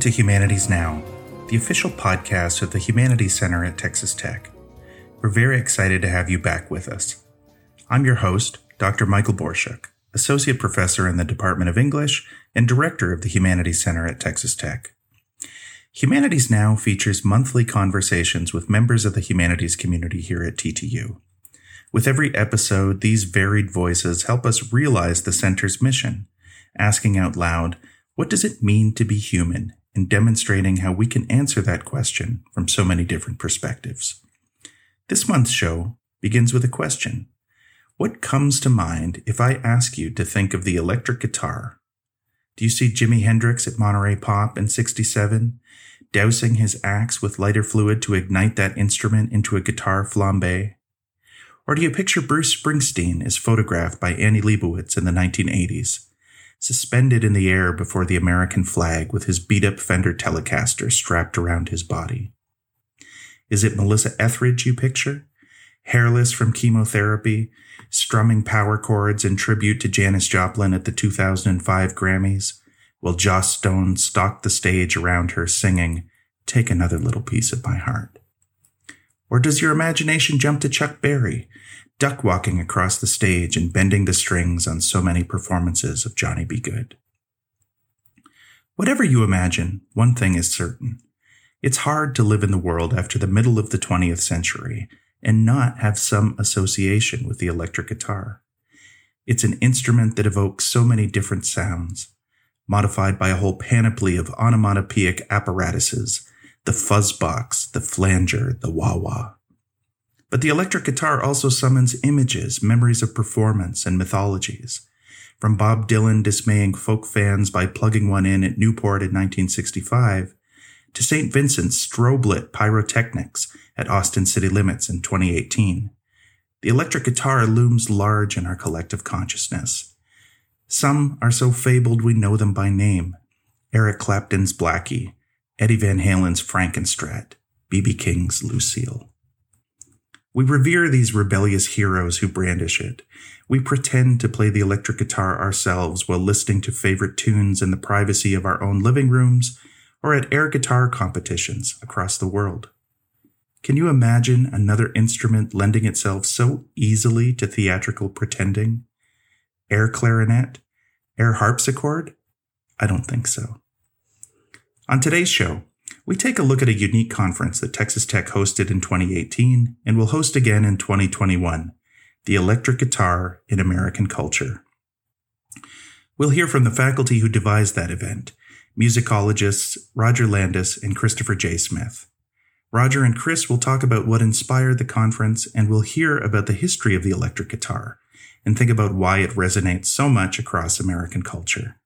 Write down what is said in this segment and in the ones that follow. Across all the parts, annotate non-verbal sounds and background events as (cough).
Welcome to Humanities Now, the official podcast of the Humanities Center at Texas Tech. We're very excited to have you back with us. I'm your host, Dr. Michael Borshuk, Associate Professor in the Department of English and Director of the Humanities Center at Texas Tech. Humanities Now features monthly conversations with members of the humanities community here at TTU. With every episode, these varied voices help us realize the center's mission, asking out loud, what does it mean to be human? And demonstrating how we can answer that question from so many different perspectives. This month's show begins with a question. What comes to mind if I ask you to think of the electric guitar? Do you see Jimi Hendrix at Monterey Pop in 67, dousing his axe with lighter fluid to ignite that instrument into a guitar flambe? Or do you picture Bruce Springsteen as photographed by Annie Leibovitz in the 1980s, suspended in the air before the American flag with his beat up Fender Telecaster strapped around his body? Is it Melissa Etheridge you picture? Hairless from chemotherapy, strumming power chords in tribute to Janis Joplin at the 2005 Grammys, while Joss Stone stalked the stage around her singing, Take Another Little Piece of My Heart. Or does your imagination jump to Chuck Berry, duck walking across the stage and bending the strings on so many performances of Johnny B. Goode. Whatever you imagine, one thing is certain. It's hard to live in the world after the middle of the 20th century and not have some association with the electric guitar. It's an instrument that evokes so many different sounds, modified by a whole panoply of onomatopoeic apparatuses the fuzz box, the flanger, the wah wah. But the electric guitar also summons images, memories of performance, and mythologies. From Bob Dylan dismaying folk fans by plugging one in at Newport in 1965 to St. Vincent's strobe lit pyrotechnics at Austin City Limits in 2018. The electric guitar looms large in our collective consciousness. Some are so fabled we know them by name Eric Clapton's Blackie, Eddie Van Halen's Frankenstrat, B.B. King's Lucille. We revere these rebellious heroes who brandish it. We pretend to play the electric guitar ourselves while listening to favorite tunes in the privacy of our own living rooms or at air guitar competitions across the world. Can you imagine another instrument lending itself so easily to theatrical pretending? Air clarinet? Air harpsichord? I don't think so. On today's show, we take a look at a unique conference that Texas Tech hosted in 2018 and will host again in 2021 the Electric Guitar in American Culture. We'll hear from the faculty who devised that event musicologists Roger Landes and Christopher J. Smith. Roger and Chris will talk about what inspired the conference and we'll hear about the history of the electric guitar and think about why it resonates so much across American culture.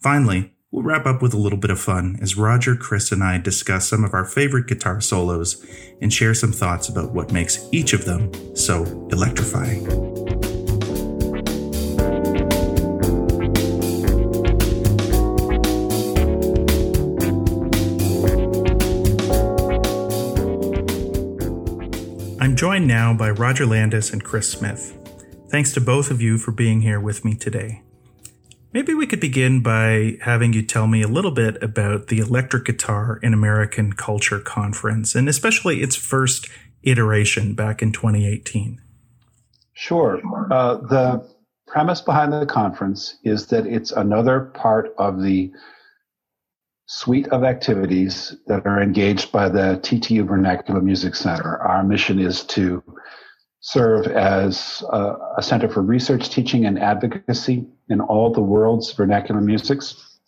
Finally, we'll wrap up with a little bit of fun as Roger, Chris, and I discuss some of our favorite guitar solos and share some thoughts about what makes each of them so electrifying. I'm joined now by Roger Landes and Chris Smith. Thanks to both of you for being here with me today. Maybe we could begin by having you tell me a little bit about the Electric Guitar in American Culture Conference, and especially its first iteration back in 2018. Sure. Uh, the premise behind the conference is that it's another part of the suite of activities that are engaged by the TTU Vernacular Music Center. Our mission is to serve as a, a, center for research, teaching, and advocacy in all the world's vernacular musics.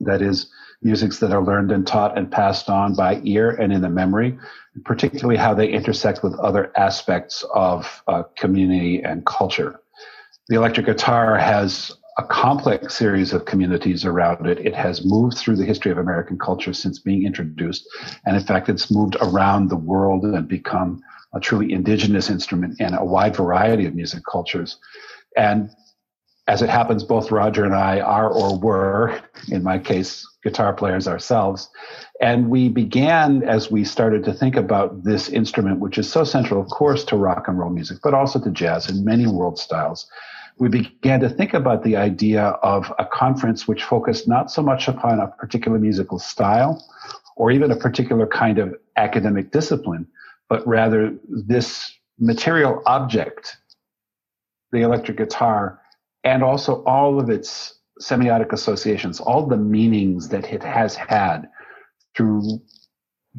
That is, musics that are learned and taught and passed on by ear and in the memory, particularly how they intersect with other aspects of uh, community and culture. The electric guitar has a complex series of communities around it. It has moved through the history of American culture since being introduced. And in fact, it's moved around the world and become a truly indigenous instrument in a wide variety of music cultures. And as it happens, both Roger and I are or were, in my case, guitar players ourselves. And we began as we started to think about this instrument, which is so central, of course, to rock and roll music, but also to jazz and many world styles we began to think about the idea of a conference which focused not so much upon a particular musical style or even a particular kind of academic discipline, but rather this material object, the electric guitar, and also all of its semiotic associations, all the meanings that it has had through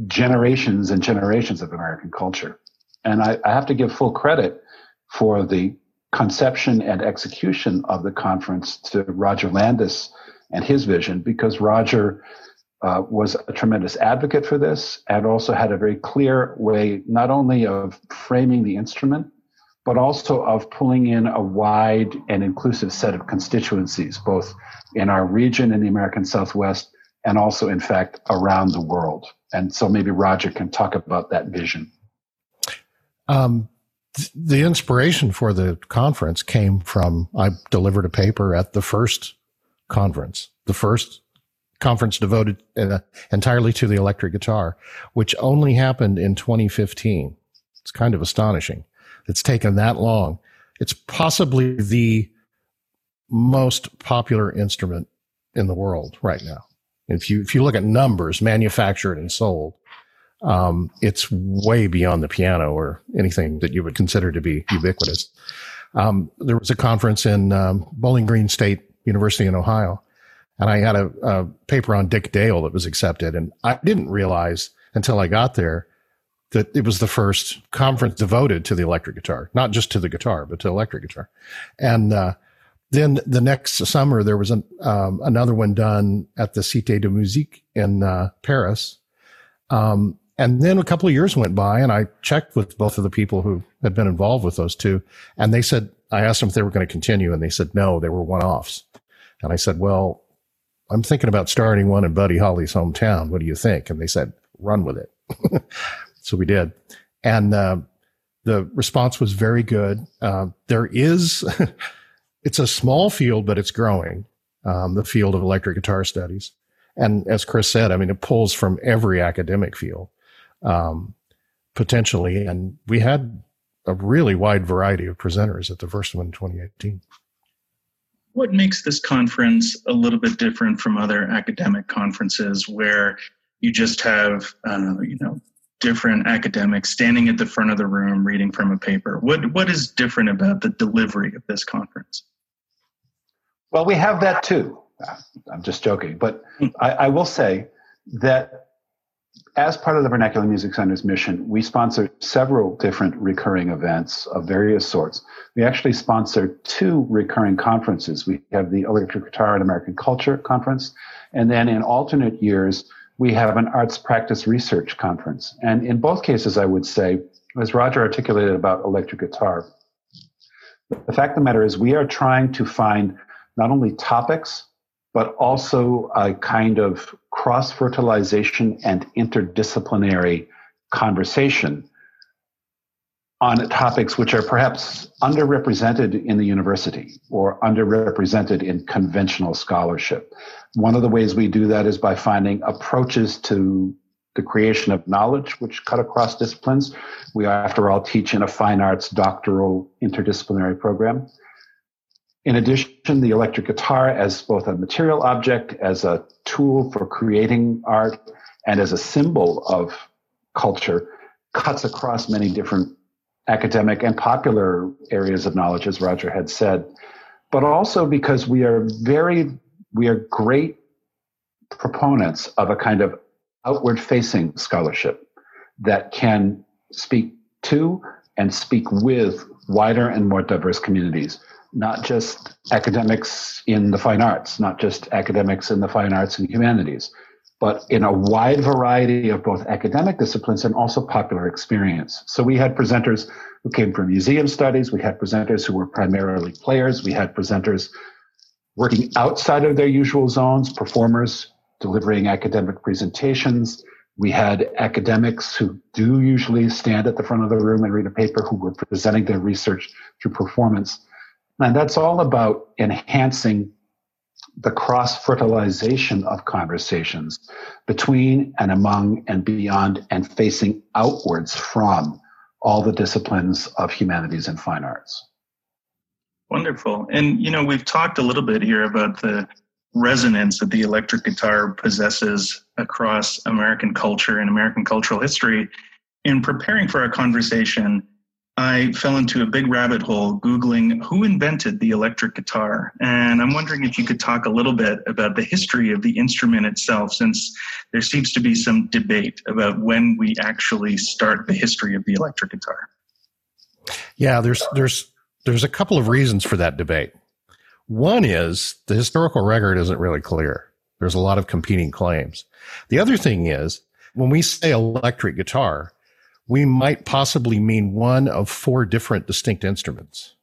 generations and generations of American culture. And I, I have to give full credit for the conception and execution of the conference to Roger Landes and his vision because Roger uh, was a tremendous advocate for this and also had a very clear way not only of framing the instrument but also of pulling in a wide and inclusive set of constituencies both in our region in the american southwest and also in fact around the world and so maybe roger can talk about that vision um, the inspiration for the conference came from I delivered a paper at the first conference, the first conference devoted uh, entirely to the electric guitar, which only happened in 2015. It's kind of astonishing. It's taken that long. It's possibly the most popular instrument in the world right now. If you if you look at numbers manufactured and sold, um, it's way beyond the piano or anything that you would consider to be ubiquitous. Um, there was a conference in um, Bowling Green State University in Ohio, and I had a, a, paper on Dick Dale that was accepted, and I didn't realize until I got there that it was the first conference devoted to the electric guitar, not just to the guitar, but to electric guitar. And uh, then the next summer, there was an, um, another one done at the Cité de Musique in uh, Paris. Um, and then a couple of years went by and I checked with both of the people who had been involved with those two. And they said, I asked them if they were going to continue and they said, no, they were one offs. And I said, well, I'm thinking about starting one in Buddy Holly's hometown. What do you think? And they said, run with it. (laughs) so we did. And, uh, the response was very good. Uh, there is, (laughs) it's a small field, but it's growing. Um, the field of electric guitar studies. And as Chris said, I mean, it pulls from every academic field um, potentially. And we had a really wide variety of presenters at the first one in 2018. What makes this conference a little bit different from other academic conferences where you just have, uh, you know, different academics standing at the front of the room reading from a paper? What what is different about the delivery of this conference? Well, we have that too. I'm just joking, but. I, I will say that as part of the Vernacular Music Center's mission, we sponsor several different recurring events of various sorts. We actually sponsor two recurring conferences. We have the Electric Guitar and American Culture Conference, and then in alternate years, we have an arts practice research conference. And in both cases, I would say, as Roger articulated about electric guitar, the fact of the matter is we are trying to find not only topics but also a kind of cross fertilization and interdisciplinary conversation on topics which are perhaps underrepresented in the university or underrepresented in conventional scholarship. One of the ways we do that is by finding approaches to the creation of knowledge which cut across disciplines. We, after all, teach in a fine arts doctoral interdisciplinary program. In addition, the electric guitar as both a material object, as a tool for creating art, and as a symbol of culture cuts across many different academic and popular areas of knowledge, as Roger had said, but also because we are very, we are great proponents of a kind of outward facing scholarship that can speak to and speak with wider and more diverse communities not just academics in the fine arts, not just academics in the fine arts and humanities, but in a wide variety of both academic disciplines and also popular experience. So we had presenters who came from museum studies, we had presenters who were primarily players, we had presenters working outside of their usual zones, performers delivering academic presentations. We had academics who do usually stand at the front of the room and read a paper who were presenting their research through performance. And that's all about enhancing the cross fertilization of conversations between and among and beyond and facing outwards from all the disciplines of humanities and fine arts. Wonderful. And, you know, we've talked a little bit here about the resonance that the electric guitar possesses across American culture and American cultural history. In preparing for our conversation, I fell into a big rabbit hole Googling who invented the electric guitar. And I'm wondering if you could talk a little bit about the history of the instrument itself, since there seems to be some debate about when we actually start the history of the electric guitar. Yeah, there's, there's, there's a couple of reasons for that debate. One is the historical record isn't really clear. There's a lot of competing claims. The other thing is when we say electric guitar, we might possibly mean one of four different distinct instruments.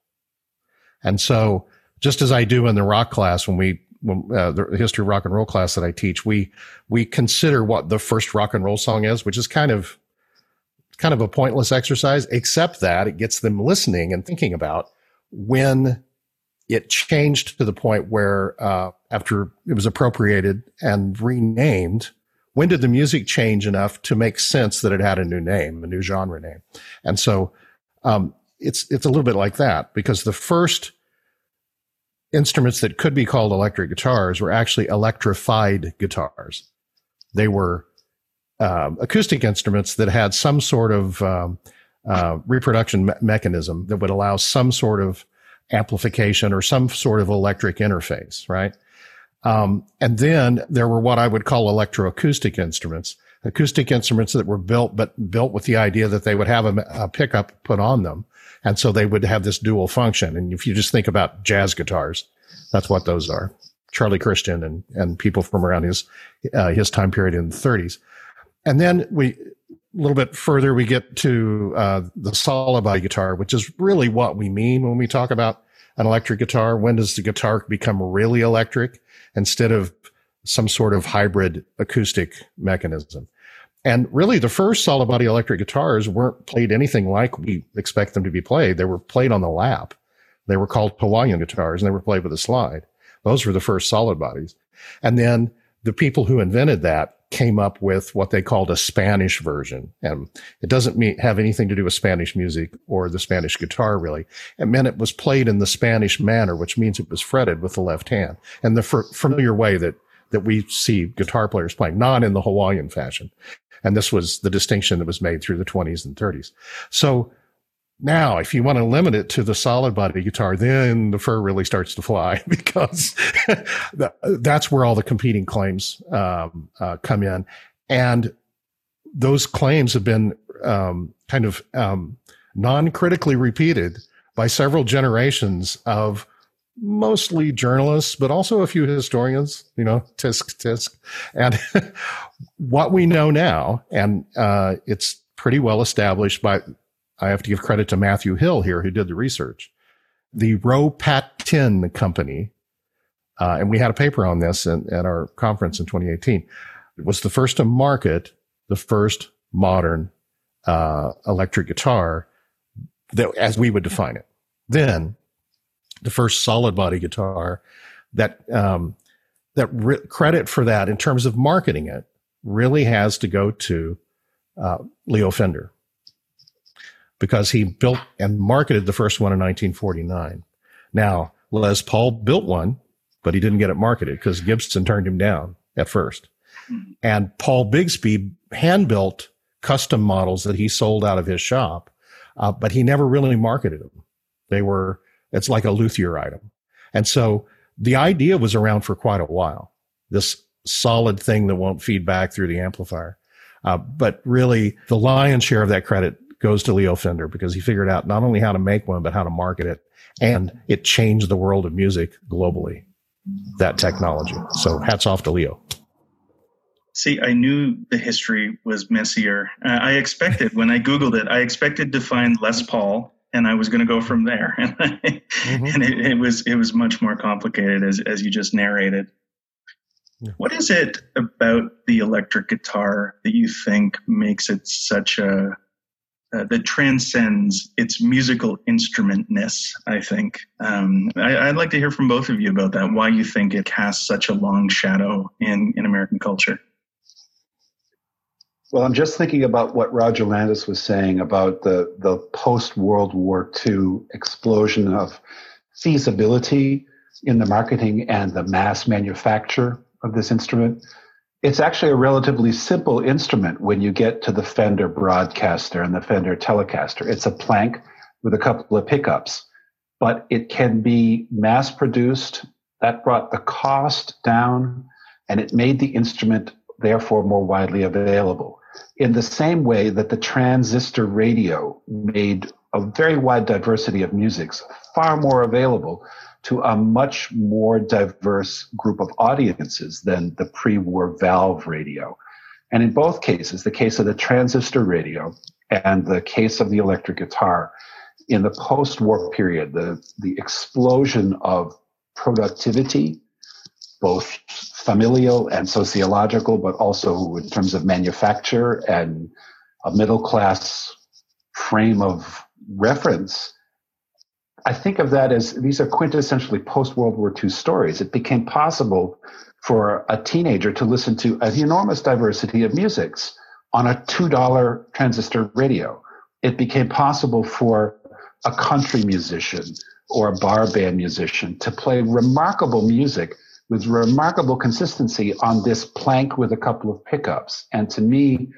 And so just as I do in the rock class when we when, uh, the history of rock and roll class that I teach, we we consider what the first rock and roll song is, which is kind of kind of a pointless exercise, except that it gets them listening and thinking about when it changed to the point where uh, after it was appropriated and renamed, when did the music change enough to make sense that it had a new name, a new genre name? And so um, it's it's a little bit like that because the first instruments that could be called electric guitars were actually electrified guitars. They were um, acoustic instruments that had some sort of um, uh, reproduction me- mechanism that would allow some sort of amplification or some sort of electric interface, right? Um, and then there were what I would call electroacoustic instruments, acoustic instruments that were built, but built with the idea that they would have a, a pickup put on them. And so they would have this dual function. And if you just think about jazz guitars, that's what those are. Charlie Christian and, and people from around his, uh, his time period in the 30s. And then we, a little bit further, we get to uh, the solid body guitar, which is really what we mean when we talk about an electric guitar. When does the guitar become really electric instead of some sort of hybrid acoustic mechanism? And really, the first solid body electric guitars weren't played anything like we expect them to be played. They were played on the lap. They were called Hawaiian guitars and they were played with a slide. Those were the first solid bodies. And then the people who invented that came up with what they called a Spanish version. And it doesn't mean, have anything to do with Spanish music or the Spanish guitar, really. It meant it was played in the Spanish manner, which means it was fretted with the left hand and the familiar way that, that we see guitar players playing, not in the Hawaiian fashion. And this was the distinction that was made through the 20s and 30s. So now, if you want to limit it to the solid body guitar, then the fur really starts to fly (laughs) because (laughs) that's where all the competing claims um, uh, come in. And those claims have been um, kind of um, non critically repeated by several generations of mostly journalists, but also a few historians, you know, tisk tisk. And (laughs) what we know now, and uh, it's pretty well established by I have to give credit to Matthew Hill here, who did the research. The Rowe Pat Company, uh, and we had a paper on this in, at our conference in 2018, it was the first to market the first modern uh, electric guitar that, as we would define it. Then, the first solid body guitar that um, that re- credit for that in terms of marketing it really has to go to uh, Leo Fender because he built and marketed the first one in 1949. Now, Les Paul built one, but he didn't get it marketed because Gibson turned him down at first. And Paul Bigsby hand built custom models that he sold out of his shop, uh, but he never really marketed them. They were, it's like a luthier item. And so the idea was around for quite a while. This solid thing that won't feed back through the amplifier. Uh, but really the lion's share of that credit goes to Leo Fender because he figured out not only how to make one, but how to market it. And it changed the world of music globally, that technology. So hats off to Leo. See, I knew the history was messier. Uh, I expected when I Googled it, I expected to find Les Paul and I was going to go from there. (laughs) mm-hmm. and it, it, was, it was much more complicated as, as you just narrated. Yeah. What is it about the electric guitar that you think makes it such a uh, that transcends its musical instrumentness, I think. Um, I, would like to hear from both of you about that, why you think it casts such a long shadow in, in American culture. Well, I'm just thinking about what Roger Landes was saying about the, the post World War II explosion of feasibility in the marketing and the mass manufacture of this instrument. It's actually a relatively simple instrument when you get to the Fender Broadcaster and the Fender Telecaster. It's a plank with a couple of pickups, but it can be mass produced. That brought the cost down and it made the instrument therefore more widely available. In the same way that the transistor radio made a very wide diversity of musics far more available to a much more diverse group of audiences than the pre-war valve radio. And in both cases, the case of the transistor radio and the case of the electric guitar, in the post-war period, the, the explosion of productivity, both familial and sociological, but also in terms of manufacture and a middle class frame of reference, I think of that as these are quintessentially post World War II stories. It became possible for a teenager to listen to an enormous diversity of musics on a $2 transistor radio. It became possible for a country musician or a bar band musician to play remarkable music with remarkable consistency on this plank with a couple of pickups. And to me,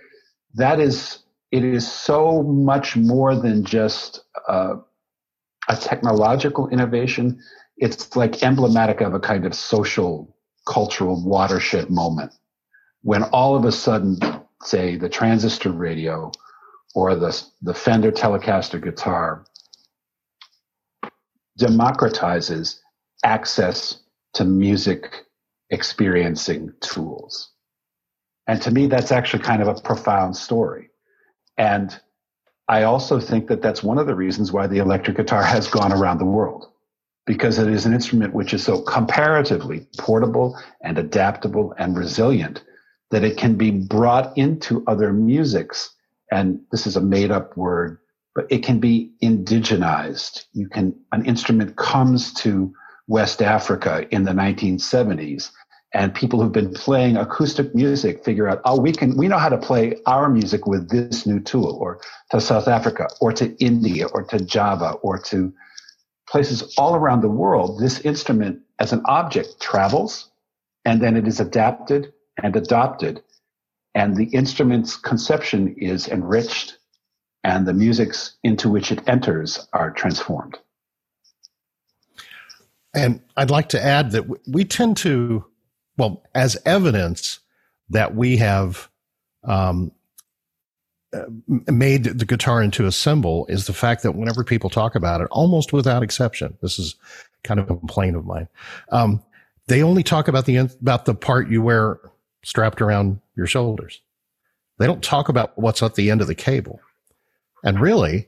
that is, it is so much more than just uh, a technological innovation. It's like emblematic of a kind of social, cultural watershed moment when all of a sudden, say, the transistor radio or the, the Fender Telecaster guitar democratizes access to music experiencing tools. And to me, that's actually kind of a profound story. And I also think that that's one of the reasons why the electric guitar has gone around the world because it is an instrument which is so comparatively portable and adaptable and resilient that it can be brought into other musics. And this is a made up word, but it can be indigenized. You can, an instrument comes to West Africa in the 1970s. And people who've been playing acoustic music figure out, oh, we can, we know how to play our music with this new tool, or to South Africa, or to India, or to Java, or to places all around the world. This instrument as an object travels, and then it is adapted and adopted. And the instrument's conception is enriched, and the musics into which it enters are transformed. And I'd like to add that we tend to, well, as evidence that we have um, uh, made the guitar into a symbol is the fact that whenever people talk about it, almost without exception, this is kind of a complaint of mine. Um, they only talk about the about the part you wear strapped around your shoulders. They don't talk about what's at the end of the cable. And really,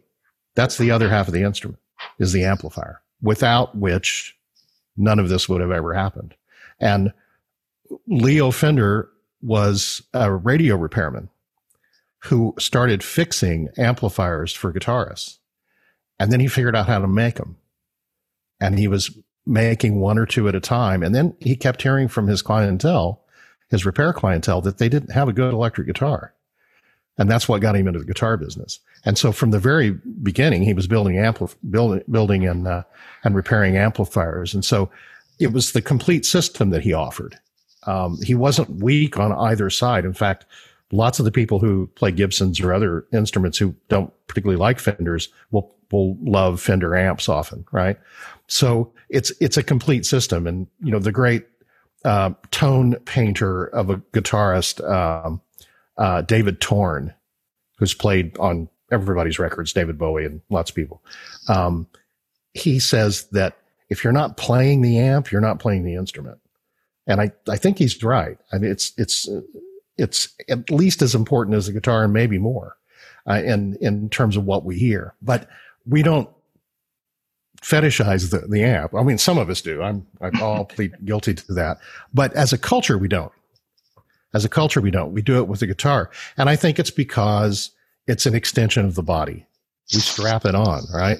that's the other half of the instrument is the amplifier, without which none of this would have ever happened. And Leo Fender was a radio repairman who started fixing amplifiers for guitarists. And then he figured out how to make them. And he was making one or two at a time. And then he kept hearing from his clientele, his repair clientele, that they didn't have a good electric guitar. And that's what got him into the guitar business. And so from the very beginning, he was building ampli- building, building and, uh, and repairing amplifiers. And so it was the complete system that he offered. Um, he wasn't weak on either side. In fact, lots of the people who play Gibsons or other instruments who don't particularly like Fenders will, will love Fender amps often, right? So it's, it's a complete system. And, you know, the great, uh, tone painter of a guitarist, um, uh, David Torn, who's played on everybody's records, David Bowie and lots of people. Um, he says that if you're not playing the amp, you're not playing the instrument. And I, I think he's right. I mean, it's, it's, it's at least as important as the guitar and maybe more, uh, in, in terms of what we hear, but we don't fetishize the, the amp. I mean, some of us do. I'm, I'm all (laughs) plead guilty to that, but as a culture, we don't. As a culture, we don't. We do it with the guitar. And I think it's because it's an extension of the body. We strap it on, right?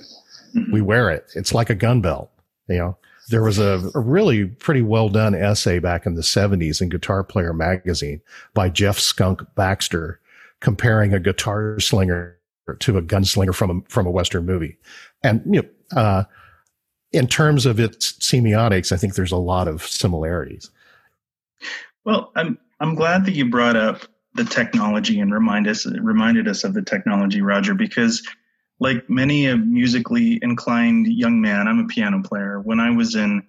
We wear it. It's like a gun belt, you know. There was a, a really pretty well done essay back in the 70s in Guitar Player magazine by Jeff Skunk Baxter comparing a guitar slinger to a gunslinger from a, from a Western movie. And, you know, uh, in terms of its semiotics, I think there's a lot of similarities. Well, I'm I'm glad that you brought up the technology and remind us reminded us of the technology, Roger, because like many a musically inclined young man, I'm a piano player. When I was in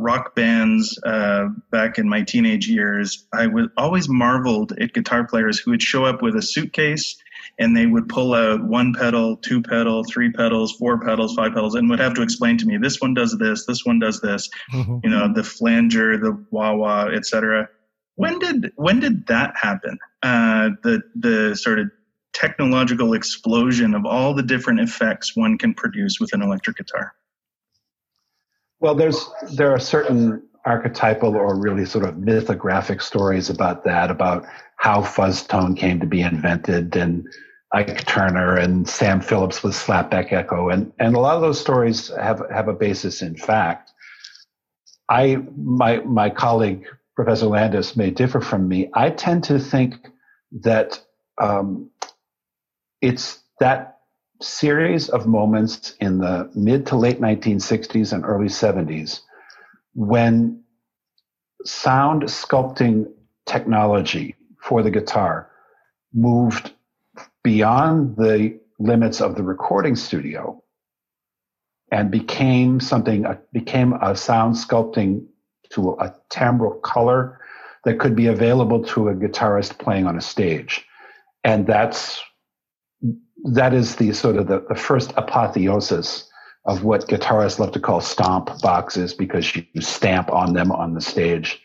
rock bands uh, back in my teenage years, I was always marveled at guitar players who would show up with a suitcase and they would pull out one pedal, two pedal, three pedals, four pedals, five pedals, and would have to explain to me this one does this, this one does this, mm-hmm. you know, the flanger, the wah wah, etc. When did when did that happen? Uh, the the sort of technological explosion of all the different effects one can produce with an electric guitar. Well, there's there are certain archetypal or really sort of mythographic stories about that, about how fuzz tone came to be invented and Ike Turner and Sam Phillips with slapback echo. And, and a lot of those stories have, have a basis in fact. I, my, my colleague, Professor Landes may differ from me. I tend to think that, um, it's that series of moments in the mid to late 1960s and early 70s when sound sculpting technology for the guitar moved beyond the limits of the recording studio and became something became a sound sculpting tool a timbral color that could be available to a guitarist playing on a stage. And that's that is the sort of the, the first apotheosis of what guitarists love to call stomp boxes because you stamp on them on the stage.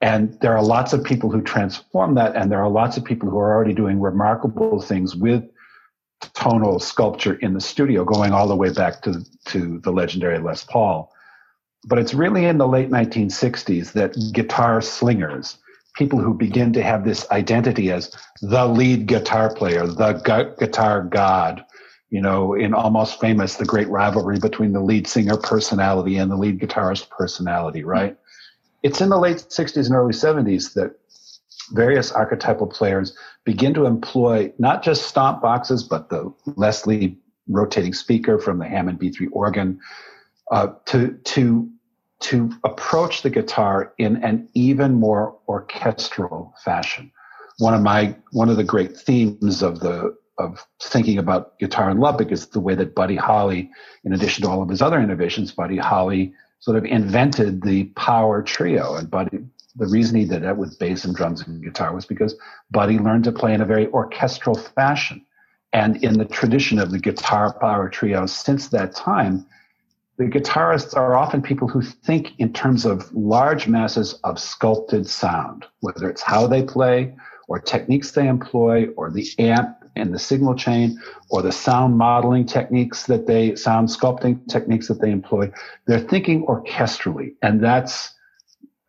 And there are lots of people who transform that, and there are lots of people who are already doing remarkable things with tonal sculpture in the studio, going all the way back to, to the legendary Les Paul. But it's really in the late 1960s that guitar slingers, people who begin to have this identity as the lead guitar player, the gu- guitar god, you know, in Almost Famous, the great rivalry between the lead singer personality and the lead guitarist personality, right? It's in the late 60s and early 70s that various archetypal players begin to employ not just stomp boxes, but the Leslie rotating speaker from the Hammond B3 organ uh, to, to, to approach the guitar in an even more orchestral fashion. One of my, one of the great themes of the of thinking about guitar in Lubbock is the way that Buddy Holly, in addition to all of his other innovations, Buddy Holly sort of invented the power trio. And Buddy, the reason he did that with bass and drums and guitar was because Buddy learned to play in a very orchestral fashion. And in the tradition of the guitar power trio since that time, the guitarists are often people who think in terms of large masses of sculpted sound, whether it's how they play or techniques they employ or the amp and the signal chain or the sound modeling techniques that they sound sculpting techniques that they employ. They're thinking orchestrally and that's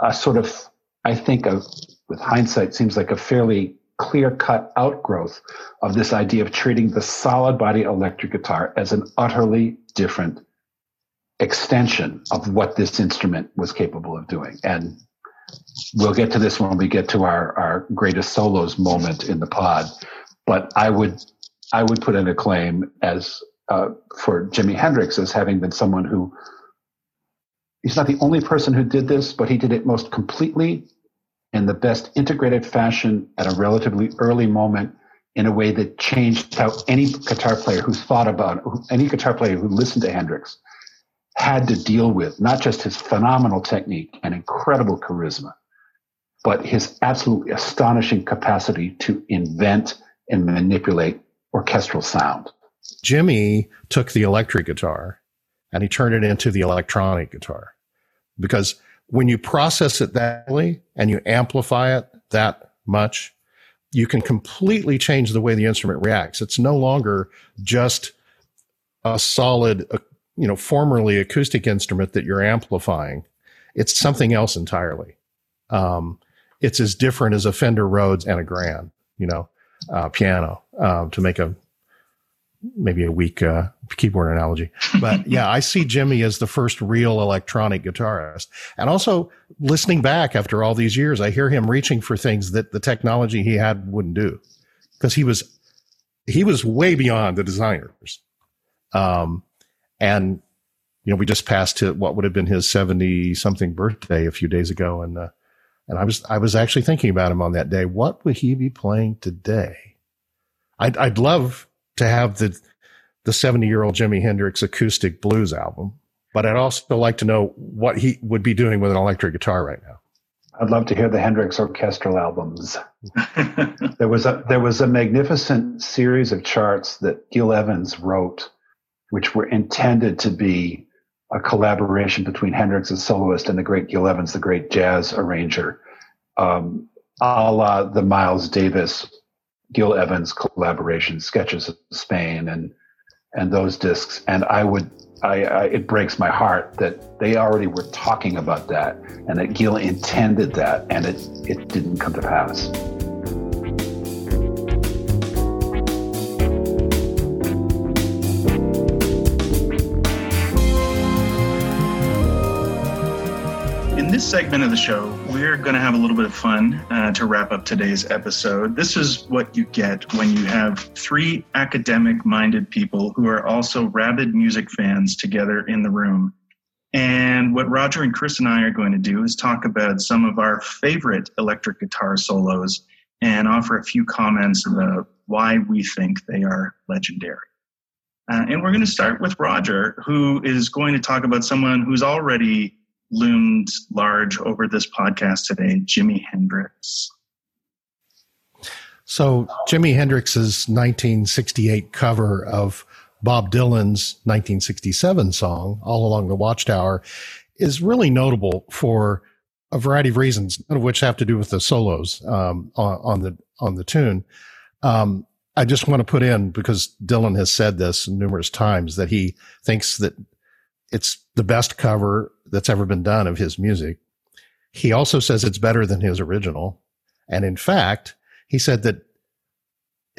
a sort of i think of with hindsight seems like a fairly clear cut outgrowth of this idea of treating the solid body electric guitar as an utterly different extension of what this instrument was capable of doing. And we'll get to this when we get to our, our greatest solos moment in the pod but I would I would put in a claim as uh, for Jimi Hendrix as having been someone who he's not the only person who did this, but he did it most completely in the best integrated fashion at a relatively early moment in a way that changed how any guitar player who thought about any guitar player who listened to Hendrix had to deal with not just his phenomenal technique and incredible charisma, but his absolutely astonishing capacity to invent and manipulate orchestral sound. Jimi took the electric guitar and he turned it into the electronic guitar because when you process it that way and you amplify it that much, you can completely change the way the instrument reacts. It's no longer just a solid, you know, formerly acoustic instrument that you're amplifying. It's something else entirely. Um, it's as different as a Fender Rhodes and a Grand, you know uh, piano uh, to make a maybe a weak uh, keyboard analogy. But (laughs) yeah, I see Jimi as the first real electronic guitarist. And also listening back after all these years, I hear him reaching for things that the technology he had wouldn't do because he was, he was way beyond the designers. Um, and you know, we just passed to what would have been his 70 something birthday a few days ago. And, uh, and I was, I was actually thinking about him on that day. What would he be playing today? I'd, I'd love to have the, the 70 year old Jimi Hendrix acoustic blues album, but I'd also like to know what he would be doing with an electric guitar right now. I'd love to hear the Hendrix orchestral albums. (laughs) there was a there was a magnificent series of charts that Gil Evans wrote, which were intended to be a collaboration between Hendrix as soloist and the great Gil Evans, the great jazz arranger, um, a la the Miles Davis, Gil Evans collaboration, sketches of Spain and and those discs. And I would, I, I, it breaks my heart that they already were talking about that and that Gil intended that and it, it didn't come to pass. This segment of the show, we're going to have a little bit of fun uh, to wrap up today's episode. This is what you get when you have three academic minded people who are also rabid music fans together in the room. And what Roger and Chris and I are going to do is talk about some of our favorite electric guitar solos and offer a few comments about why we think they are legendary. Uh, and we're going to start with Roger, who is going to talk about someone who's already loomed large over this podcast today, Jimi Hendrix. So, Jimi Hendrix's 1968 cover of Bob Dylan's 1967 song, All Along the Watchtower, is really notable for a variety of reasons, none of which have to do with the solos um, on, on, the on the tune. Um, I just want to put in because Dylan has said this numerous times that he thinks that it's the best cover that's ever been done of his music. He also says it's better than his original. And in fact, he said that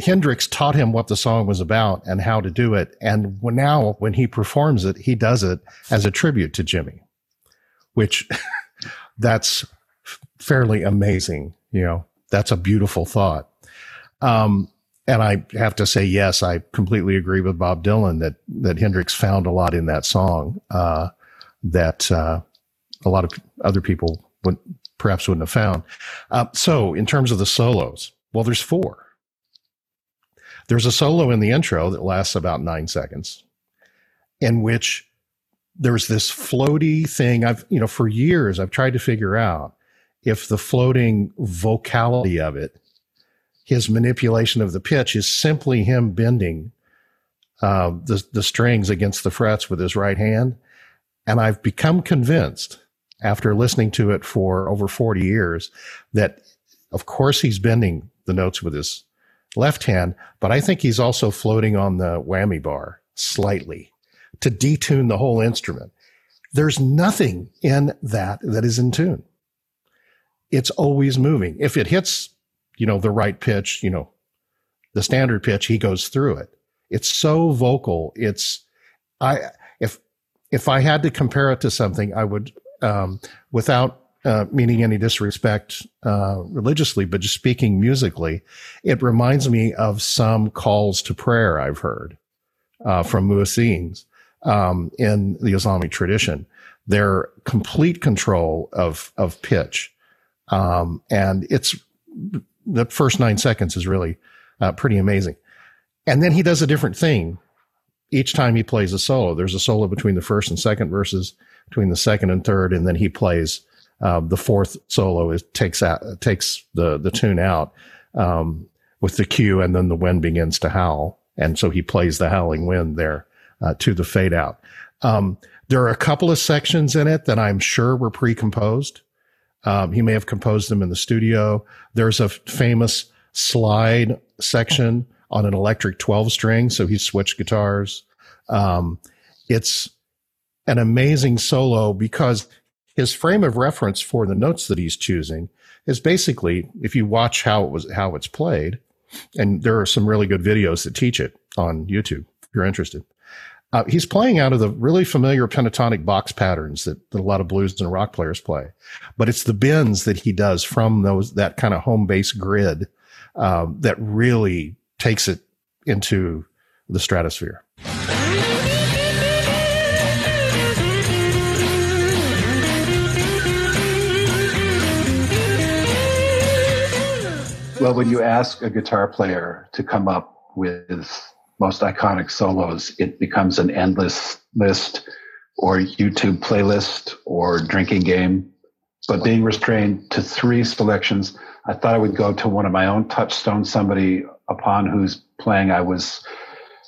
Hendrix taught him what the song was about and how to do it. And now when he performs it, he does it as a tribute to Jimi, which (laughs) that's fairly amazing. You know, that's a beautiful thought. Um, and I have to say, yes, I completely agree with Bob Dylan that that Hendrix found a lot in that song uh, that uh, a lot of other people would perhaps wouldn't have found. Uh, so, in terms of the solos, well, there's four. There's a solo in the intro that lasts about nine seconds, in which there's this floaty thing. I've you know for years I've tried to figure out if the floating vocality of it his manipulation of the pitch is simply him bending uh, the, the strings against the frets with his right hand. And I've become convinced after listening to it for over 40 years that, of course, he's bending the notes with his left hand, but I think he's also floating on the whammy bar slightly to detune the whole instrument. There's nothing in that that is in tune. It's always moving. If it hits you know, the right pitch, you know, the standard pitch, he goes through it. It's so vocal. It's, I, if, I had to compare it to something, I would, um, without uh, meaning any disrespect uh, religiously, but just speaking musically, it reminds me of some calls to prayer I've heard uh, from muezzins um, in the Islamic tradition. Their complete control of of pitch, um, and it's the first nine seconds is really uh, pretty amazing. And then he does a different thing each time he plays a solo. There's a solo between the first and second verses, between the second and third, and then he plays uh, the fourth solo. It takes out takes the the tune out um, with the cue, and then the wind begins to howl, and so he plays the howling wind there uh, to the fade out. Um, there are a couple of sections in it that I'm sure were pre-composed. Um, he may have composed them in the studio. There's a famous slide section on an electric 12 string. So he switched guitars. Um, it's an amazing solo because his frame of reference for the notes that he's choosing is basically, if you watch how it was, how it's played, and there are some really good videos that teach it on YouTube if you're interested. Uh, he's playing out of the really familiar pentatonic box patterns that, that, a lot of blues and rock players play, but it's the bends that he does from those that kind of home base grid um, that really takes it into the stratosphere. Well, when you ask a guitar player to come up with most iconic solos, it becomes an endless list or YouTube playlist or drinking game. But being restrained to three selections, I thought I would go to one of my own touchstone, somebody upon whose playing I was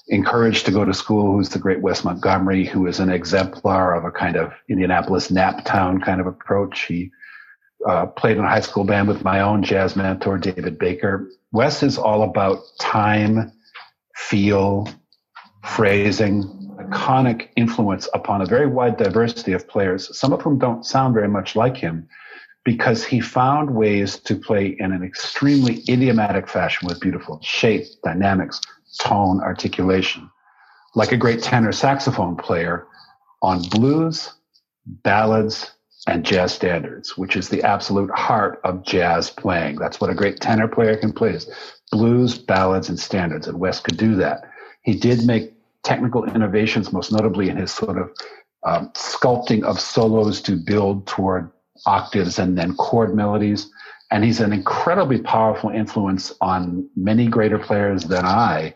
encouraged to go to school, who's the great Wes Montgomery, who is an exemplar of a kind of Indianapolis nap town kind of approach. He uh, played in a high school band with my own jazz mentor, David Baker. Wes is all about time, feel, phrasing, iconic influence upon a very wide diversity of players, some of whom don't sound very much like him, because he found ways to play in an extremely idiomatic fashion with beautiful shape, dynamics, tone, articulation, like a great tenor saxophone player on blues, ballads, and jazz standards, which is the absolute heart of jazz playing. That's what a great tenor player can play is blues, ballads, and standards. And Wes could do that. He did make technical innovations, most notably in his sort of um, sculpting of solos to build toward octaves and then chord melodies. And he's an incredibly powerful influence on many greater players than I.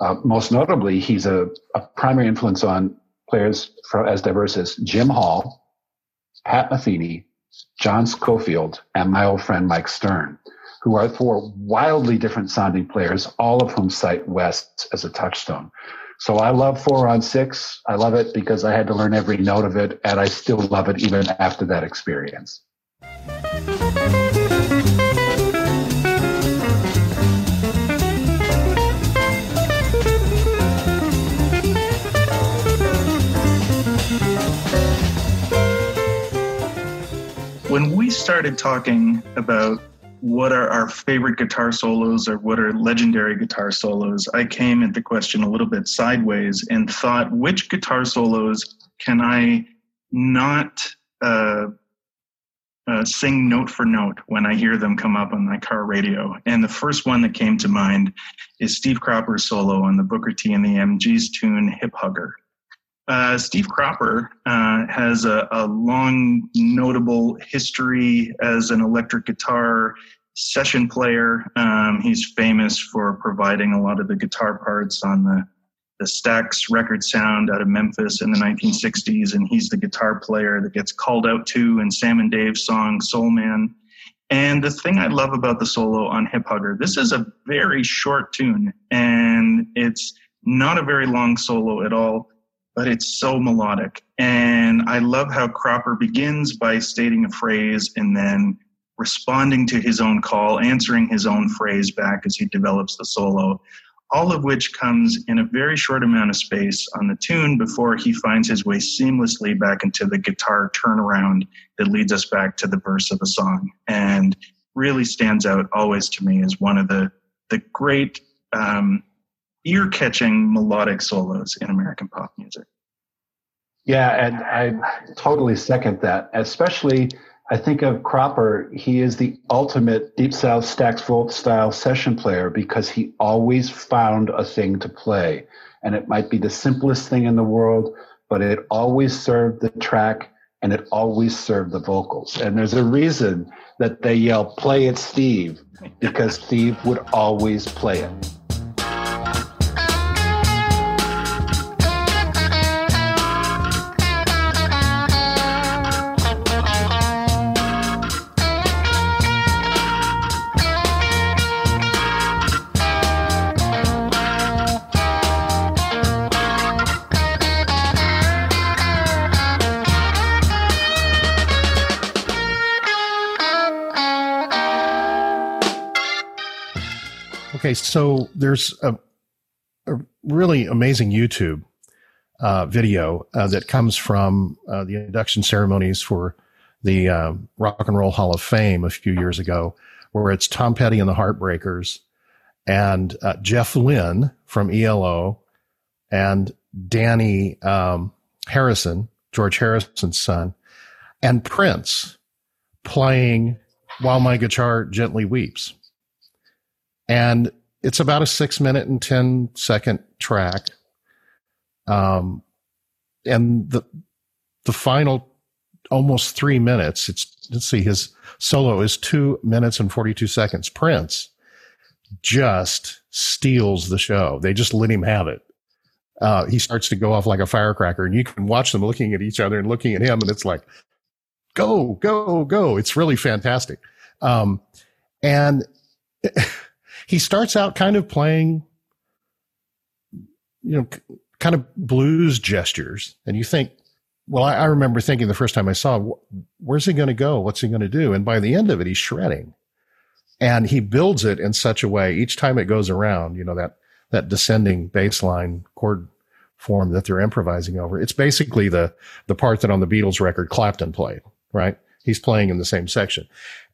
Uh, most notably, he's a, a, primary influence on players as diverse as Jim Hall, Pat Metheny, John Scofield, and my old friend Mike Stern, who are four wildly different sounding players, all of whom cite Wes as a touchstone. So I love four on six. I love it because I had to learn every note of it, and I still love it even after that experience. when we started talking about what are our favorite guitar solos or what are legendary guitar solos, I came at the question a little bit sideways and thought, which guitar solos can I not uh, uh, sing note for note when I hear them come up on my car radio? And the first one that came to mind is Steve Cropper's solo on the Booker T and the MG's tune Hip Hugger. Uh, Steve Cropper uh, has a, a, long, notable history as an electric guitar session player. Um, he's famous for providing a lot of the guitar parts on the, the Stax record sound out of Memphis in the 1960s, and he's the guitar player that gets called out to in Sam and Dave's song Soul Man. And the thing I love about the solo on Hip Hugger, this is a very short tune, and it's not a very long solo at all but it's so melodic. And I love how Cropper begins by stating a phrase and then responding to his own call, answering his own phrase back as he develops the solo, all of which comes in a very short amount of space on the tune before he finds his way seamlessly back into the guitar turnaround that leads us back to the verse of the song. And really stands out always to me as one of the, the great um, ear catching melodic solos in American pop music. Yeah, and I totally second that. Especially, I think of Cropper, he is the ultimate Deep South Stax Volt style session player because he always found a thing to play. And it might be the simplest thing in the world, but it always served the track and it always served the vocals. And there's a reason that they yell, play it, Steve, because Steve would always play it. Okay, so there's a, a really amazing YouTube uh, video uh, that comes from uh, the induction ceremonies for the uh, Rock and Roll Hall of Fame a few years ago, where it's Tom Petty and the Heartbreakers and uh, Jeff Lynne from ELO and Dhani um, Harrison, George Harrison's son, and Prince playing While My Guitar Gently Weeps. And it's about a six minute and 10 second track. Um, and the, the final almost three minutes, it's, let's see, his solo is two minutes and 42 seconds. Prince just steals the show. They just let him have it. Uh, he starts to go off like a firecracker, and you can watch them looking at each other and looking at him, and it's like, go, go, go. It's really fantastic. Um, and (laughs) he starts out kind of playing, you know, kind of blues gestures. And you think, well, I, I remember thinking the first time I saw where's he going to go? What's he going to do? And by the end of it, he's shredding. And he builds it in such a way each time it goes around, you know, that, that descending bass line chord form that they're improvising over. It's basically the, the part that on the Beatles record Clapton played, right? He's playing in the same section.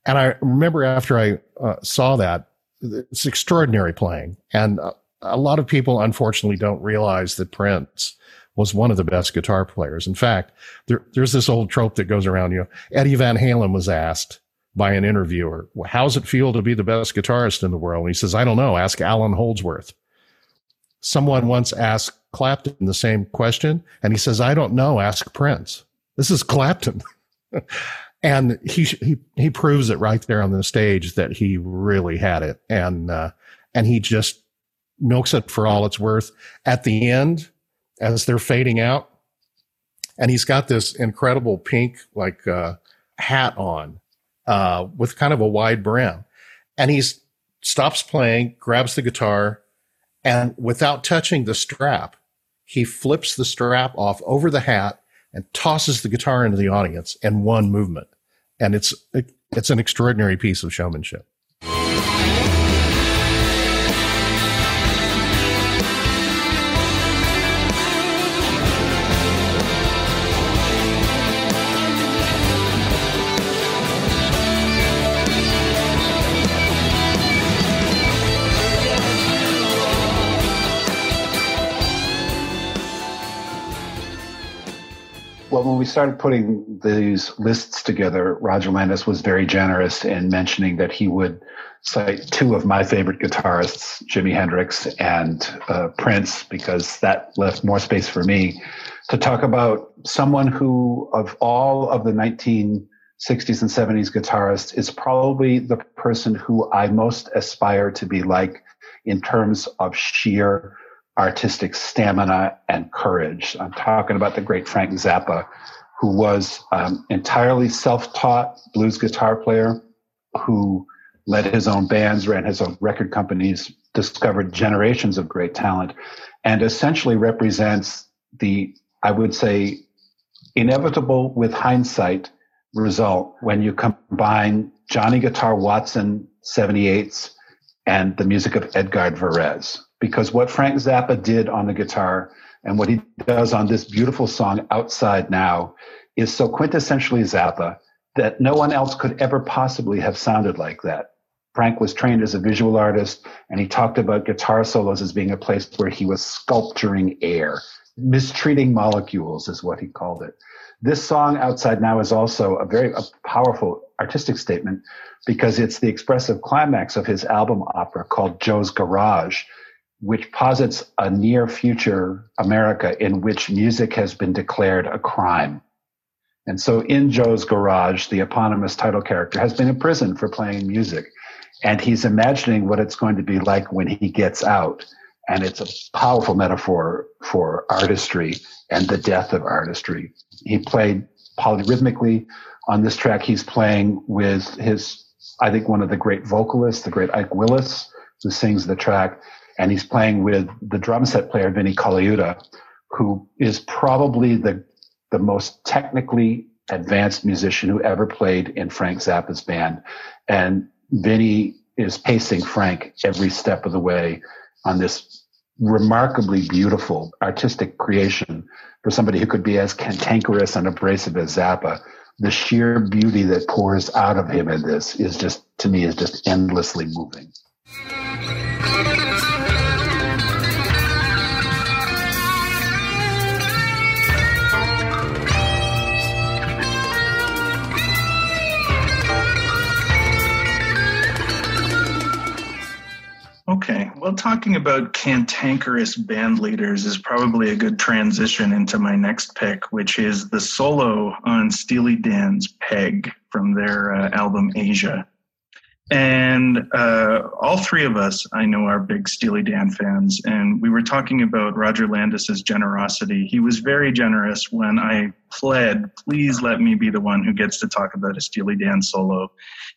And I remember after I uh, saw that, it's extraordinary playing. And a lot of people, unfortunately, don't realize that Prince was one of the best guitar players. In fact, there, there's this old trope that goes around, you Eddie Van Halen was asked by an interviewer, well, how's it feel to be the best guitarist in the world? And he says, I don't know. Ask Allan Holdsworth. Someone once asked Clapton the same question, and he says, I don't know. Ask Prince. This is Clapton. (laughs) and he he he proves it right there on the stage that he really had it, and uh, and he just milks it for all it's worth. At the end, as they're fading out, and he's got this incredible pink like uh, hat on uh, with kind of a wide brim, and he stops playing, grabs the guitar, and without touching the strap, he flips the strap off over the hat and tosses the guitar into the audience in one movement. And it's, it's an extraordinary piece of showmanship. Well, when we started putting these lists together, Roger Landes was very generous in mentioning that he would cite two of my favorite guitarists, Jimi Hendrix and uh, Prince, because that left more space for me to talk about someone who, of all of the 1960s and 70s guitarists, is probably the person who I most aspire to be like in terms of sheer artistic stamina and courage. I'm talking about the great Frank Zappa, who was um, entirely self-taught blues guitar player, who led his own bands, ran his own record companies, discovered generations of great talent, and essentially represents the, I would say, inevitable with hindsight result when you combine Johnny Guitar Watson 78s and the music of Edgard Varèse because what Frank Zappa did on the guitar and what he does on this beautiful song Outside Now is so quintessentially Zappa that no one else could ever possibly have sounded like that. Frank was trained as a visual artist and he talked about guitar solos as being a place where he was sculpturing air. Mistreating molecules is what he called it. This song Outside Now is also a very a powerful artistic statement because it's the expressive climax of his album opera called Joe's Garage, which posits a near future America in which music has been declared a crime. And so in Joe's garage, the eponymous title character has been imprisoned for playing music. And he's imagining what it's going to be like when he gets out. And it's a powerful metaphor for artistry and the death of artistry. He played polyrhythmically on this track. He's playing with his, I think, one of the great vocalists, the great Ike Willis, who sings the track and he's playing with the drum set player Vinnie Colaiuta, who is probably the the most technically advanced musician who ever played in Frank Zappa's band. And Vinnie is pacing Frank every step of the way on this remarkably beautiful artistic creation for somebody who could be as cantankerous and abrasive as Zappa. The sheer beauty that pours out of him in this is just, to me, is just endlessly moving. Well, talking about cantankerous band leaders is probably a good transition into my next pick, which is the solo on Steely Dan's Peg from their uh, album Aja. And uh, all three of us, I know, are big Steely Dan fans. And we were talking about Roger Landes's generosity. He was very generous when I pled, please let me be the one who gets to talk about a Steely Dan solo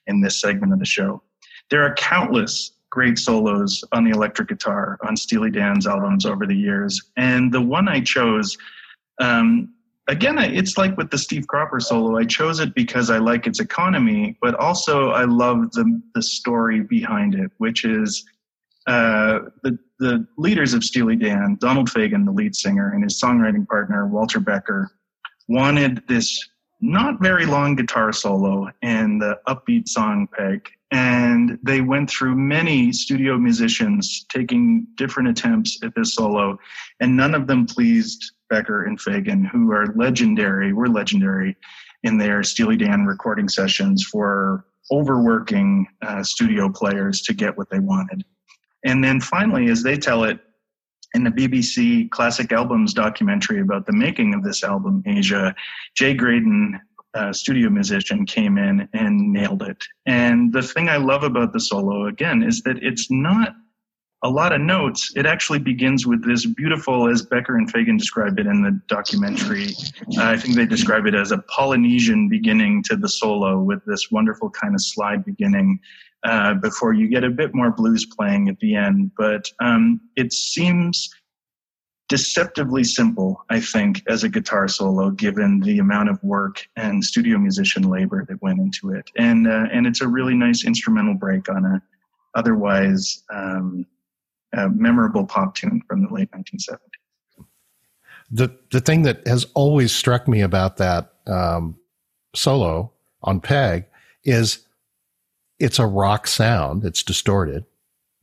in this segment of the show. There are countless great solos on the electric guitar on Steely Dan's albums over the years. And the one I chose, um, again, it's like with the Steve Cropper solo. I chose it because I like its economy, but also I love the, the story behind it, which is uh, the, the leaders of Steely Dan, Donald Fagen, the lead singer, and his songwriting partner, Walter Becker, wanted this not very long guitar solo in the upbeat song Peg and they went through many studio musicians taking different attempts at this solo. And none of them pleased becker and Fagen who are legendary were legendary in their steely dan recording sessions for overworking uh, studio players to get what they wanted. And then finally as they tell it in the bbc classic albums documentary about the making of this album Aja jay graydon uh, studio musician came in and nailed it. And the thing I love about the solo, again, is that it's not a lot of notes. It actually begins with this beautiful, as Becker and Fagen describe it in the documentary. Uh, I think they describe it as a Polynesian beginning to the solo with this wonderful kind of slide beginning uh, before you get a bit more blues playing at the end. But um, it seems deceptively simple, I think, as a guitar solo, given the amount of work and studio musician labor that went into it. And uh, and it's a really nice instrumental break on a otherwise um, a memorable pop tune from the late 1970s. The the thing that has always struck me about that um, solo on Peg is it's a rock sound. It's distorted.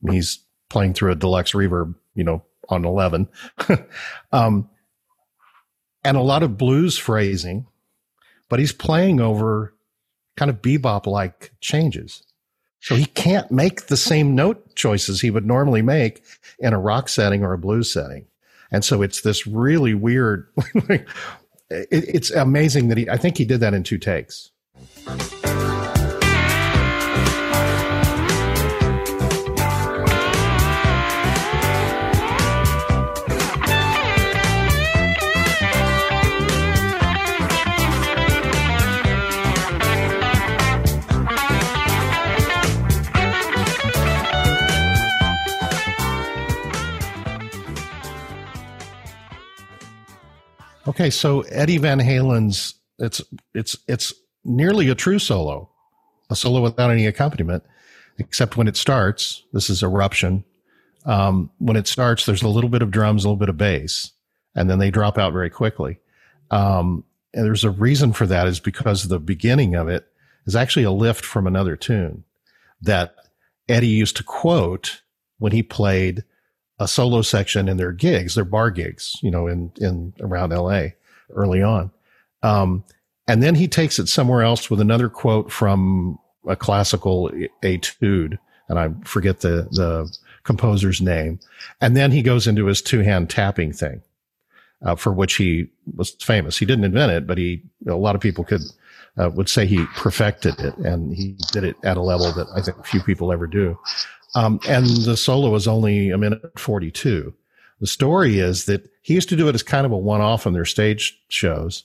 He's playing through a deluxe reverb, you know, on 11. (laughs) um, and a lot of blues phrasing, but he's playing over kind of bebop like changes. So he can't make the same note choices he would normally make in a rock setting or a blues setting. And so it's this really weird, (laughs) it's amazing that he, I think he did that in two takes. Okay, so Eddie Van Halen's it's it's it's nearly a true solo, a solo without any accompaniment, except when it starts. This is eruption. Um, when it starts, there's a little bit of drums, a little bit of bass, and then they drop out very quickly. Um, and there's a reason for that is because the beginning of it is actually a lift from another tune that Eddie used to quote when he played a solo section in their gigs, their bar gigs, you know, in, in around LA early on. Um, and then he takes it somewhere else with another quote from a classical etude. And I forget the, the composer's name. And then he goes into his two hand tapping thing, uh, for which he was famous. He didn't invent it, but he, a lot of people could, uh, would say he perfected it and he did it at a level that I think few people ever do. Um, and the solo is only a minute 42. The story is that he used to do it as kind of a one off on their stage shows.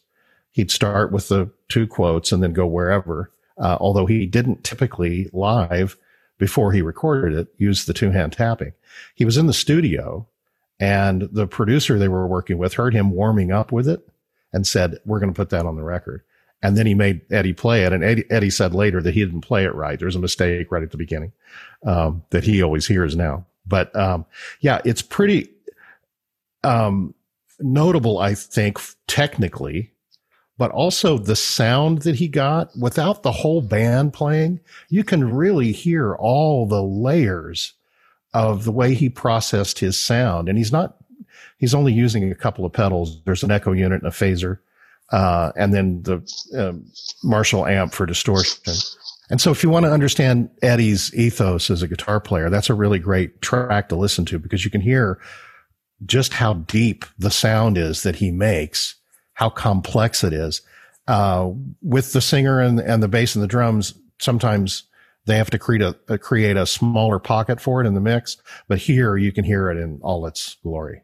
He'd start with the two quotes and then go wherever. Uh, although he didn't typically live before he recorded it use the two hand tapping. He was in the studio and the producer they were working with heard him warming up with it and said, we're going to put that on the record. And then he made Eddie play it. And Eddie, Eddie said later that he didn't play it right. There's a mistake right at the beginning, um, that he always hears now. But, um, yeah, it's pretty, um, notable, I think, technically, but also the sound that he got without the whole band playing. You can really hear all the layers of the way he processed his sound. And he's not, he's only using a couple of pedals. There's an echo unit and a phaser uh, and then the uh, Marshall amp for distortion. And so if you want to understand Eddie's ethos as a guitar player, that's a really great track to listen to because you can hear just how deep the sound is that he makes, how complex it is. Uh, with the singer and, and the bass and the drums, sometimes they have to create a, a, create a smaller pocket for it in the mix. But here you can hear it in all its glory.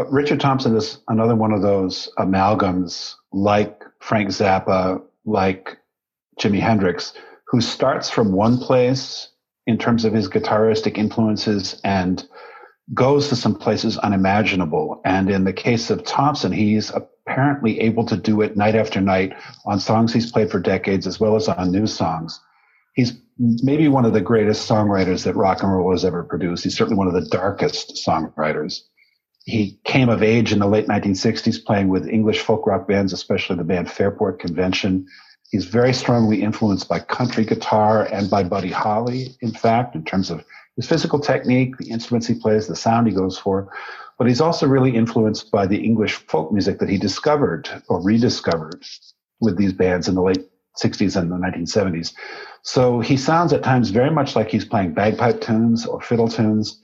Uh, Richard Thompson is another one of those amalgams like Frank Zappa, like Jimi Hendrix, who starts from one place in terms of his guitaristic influences and goes to some places unimaginable. And in the case of Thompson, he's apparently able to do it night after night on songs he's played for decades as well as on new songs. He's maybe one of the greatest songwriters that rock and roll has ever produced. He's certainly one of the darkest songwriters he came of age in the late 1960s playing with English folk rock bands, especially the band Fairport Convention. He's very strongly influenced by country guitar and by Buddy Holly, in fact, in terms of his physical technique, the instruments he plays, the sound he goes for. But he's also really influenced by the English folk music that he discovered or rediscovered with these bands in the late 60s and the 1970s. So he sounds at times very much like he's playing bagpipe tunes or fiddle tunes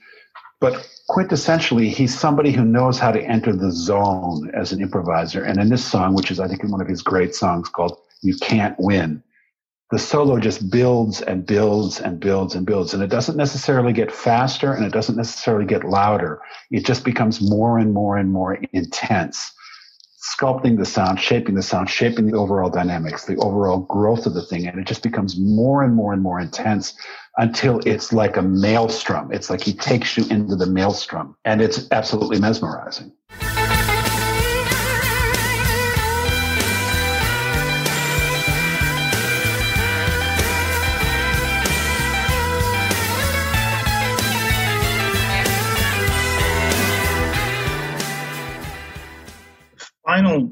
but quintessentially, he's somebody who knows how to enter the zone as an improviser. And in this song, which is, I think, one of his great songs called You Can't Win, the solo just builds and builds and builds and builds. And it doesn't necessarily get faster and it doesn't necessarily get louder. It just becomes more and more and more intense sculpting the sound, shaping the sound, shaping the overall dynamics, the overall growth of the thing. And it just becomes more and more and more intense until it's like a maelstrom. It's like he takes you into the maelstrom and it's absolutely mesmerizing.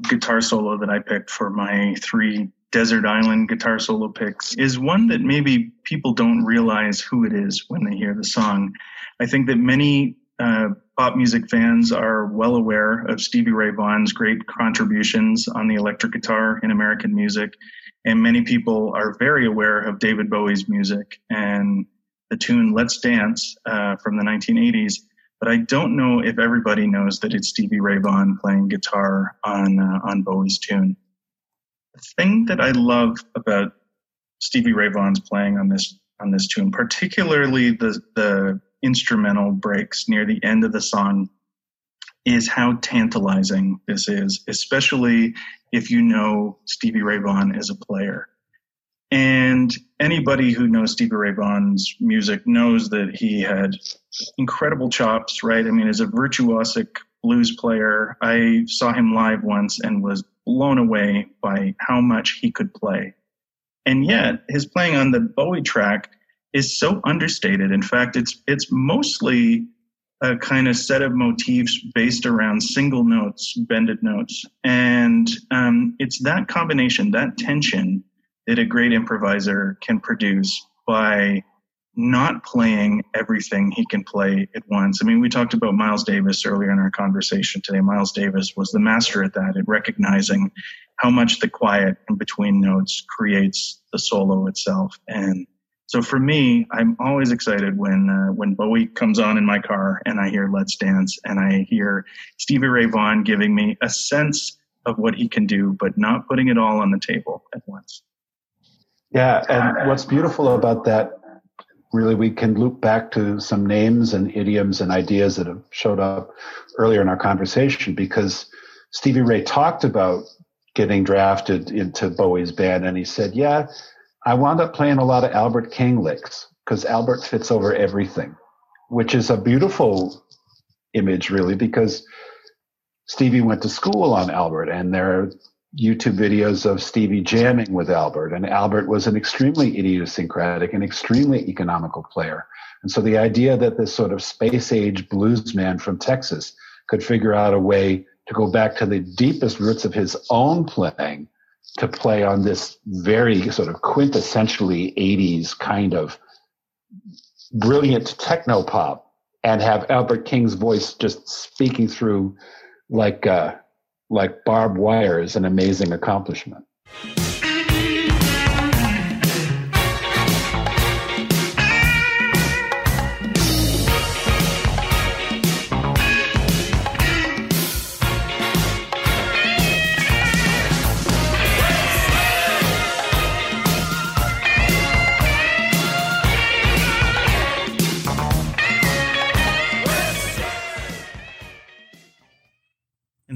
Guitar solo that I picked for my three desert island guitar solo picks is one that maybe people don't realize who it is when they hear the song. I think that many uh, pop music fans are well aware of Stevie Ray Vaughan's great contributions on the electric guitar in American music, and many people are very aware of David Bowie's music and the tune "Let's Dance" uh, from the 1980s but I don't know if everybody knows that it's Stevie Ray Vaughan playing guitar on uh, on Bowie's tune. The thing that I love about Stevie Ray Vaughan's playing on this on this tune, particularly the the instrumental breaks near the end of the song, is how tantalizing this is, especially if you know Stevie Ray Vaughan as a player. And anybody who knows Stevie Ray Vaughan's music knows that he had incredible chops, right? I mean, as a virtuosic blues player, I saw him live once and was blown away by how much he could play. And yet, his playing on the Bowie track is so understated. In fact, it's it's mostly a kind of set of motifs based around single notes, bended notes, and um, it's that combination, that tension that a great improviser can produce by not playing everything he can play at once. I mean, we talked about Miles Davis earlier in our conversation today. Miles Davis was the master at that, at recognizing how much the quiet in between notes creates the solo itself. And so for me, I'm always excited when uh, when Bowie comes on in my car and I hear "Let's Dance" and I hear Stevie Ray Vaughan giving me a sense of what he can do, but not putting it all on the table at once. Yeah, and what's beautiful about that, really, we can loop back to some names and idioms and ideas that have showed up earlier in our conversation because Stevie Ray talked about getting drafted into Bowie's band, and he said, "Yeah, I wound up playing a lot of Albert King licks because Albert fits over everything," which is a beautiful image, really, because Stevie went to school on Albert, and there YouTube videos of Stevie jamming with Albert, and Albert was an extremely idiosyncratic and extremely economical player. And so the idea that this sort of space age blues man from Texas could figure out a way to go back to the deepest roots of his own playing to play on this very sort of quintessentially 80s kind of brilliant techno pop and have Albert King's voice just speaking through like uh, like barbed wire is an amazing accomplishment.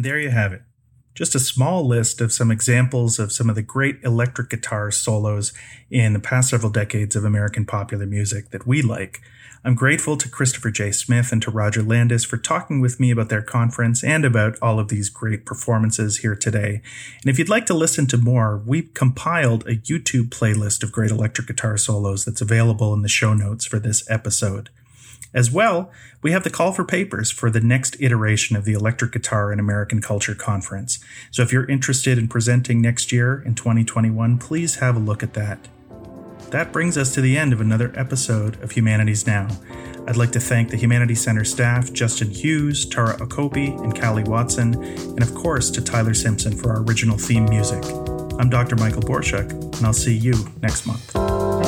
And there you have it. Just a small list of some examples of some of the great electric guitar solos in the past several decades of American popular music that we like. I'm grateful to Christopher J. Smith and to Roger Landes for talking with me about their conference and about all of these great performances here today. And if you'd like to listen to more, we've compiled a YouTube playlist of great electric guitar solos that's available in the show notes for this episode. As well, we have the call for papers for the next iteration of the Electric Guitar and American Culture Conference. So if you're interested in presenting next year in 2021, please have a look at that. That brings us to the end of another episode of Humanities Now. I'd like to thank the Humanities Center staff, Justin Hughes, Tara Okopi, and Callie Watson, and of course to Tyler Simpson for our original theme music. I'm Dr. Michael Borshak, and I'll see you next month.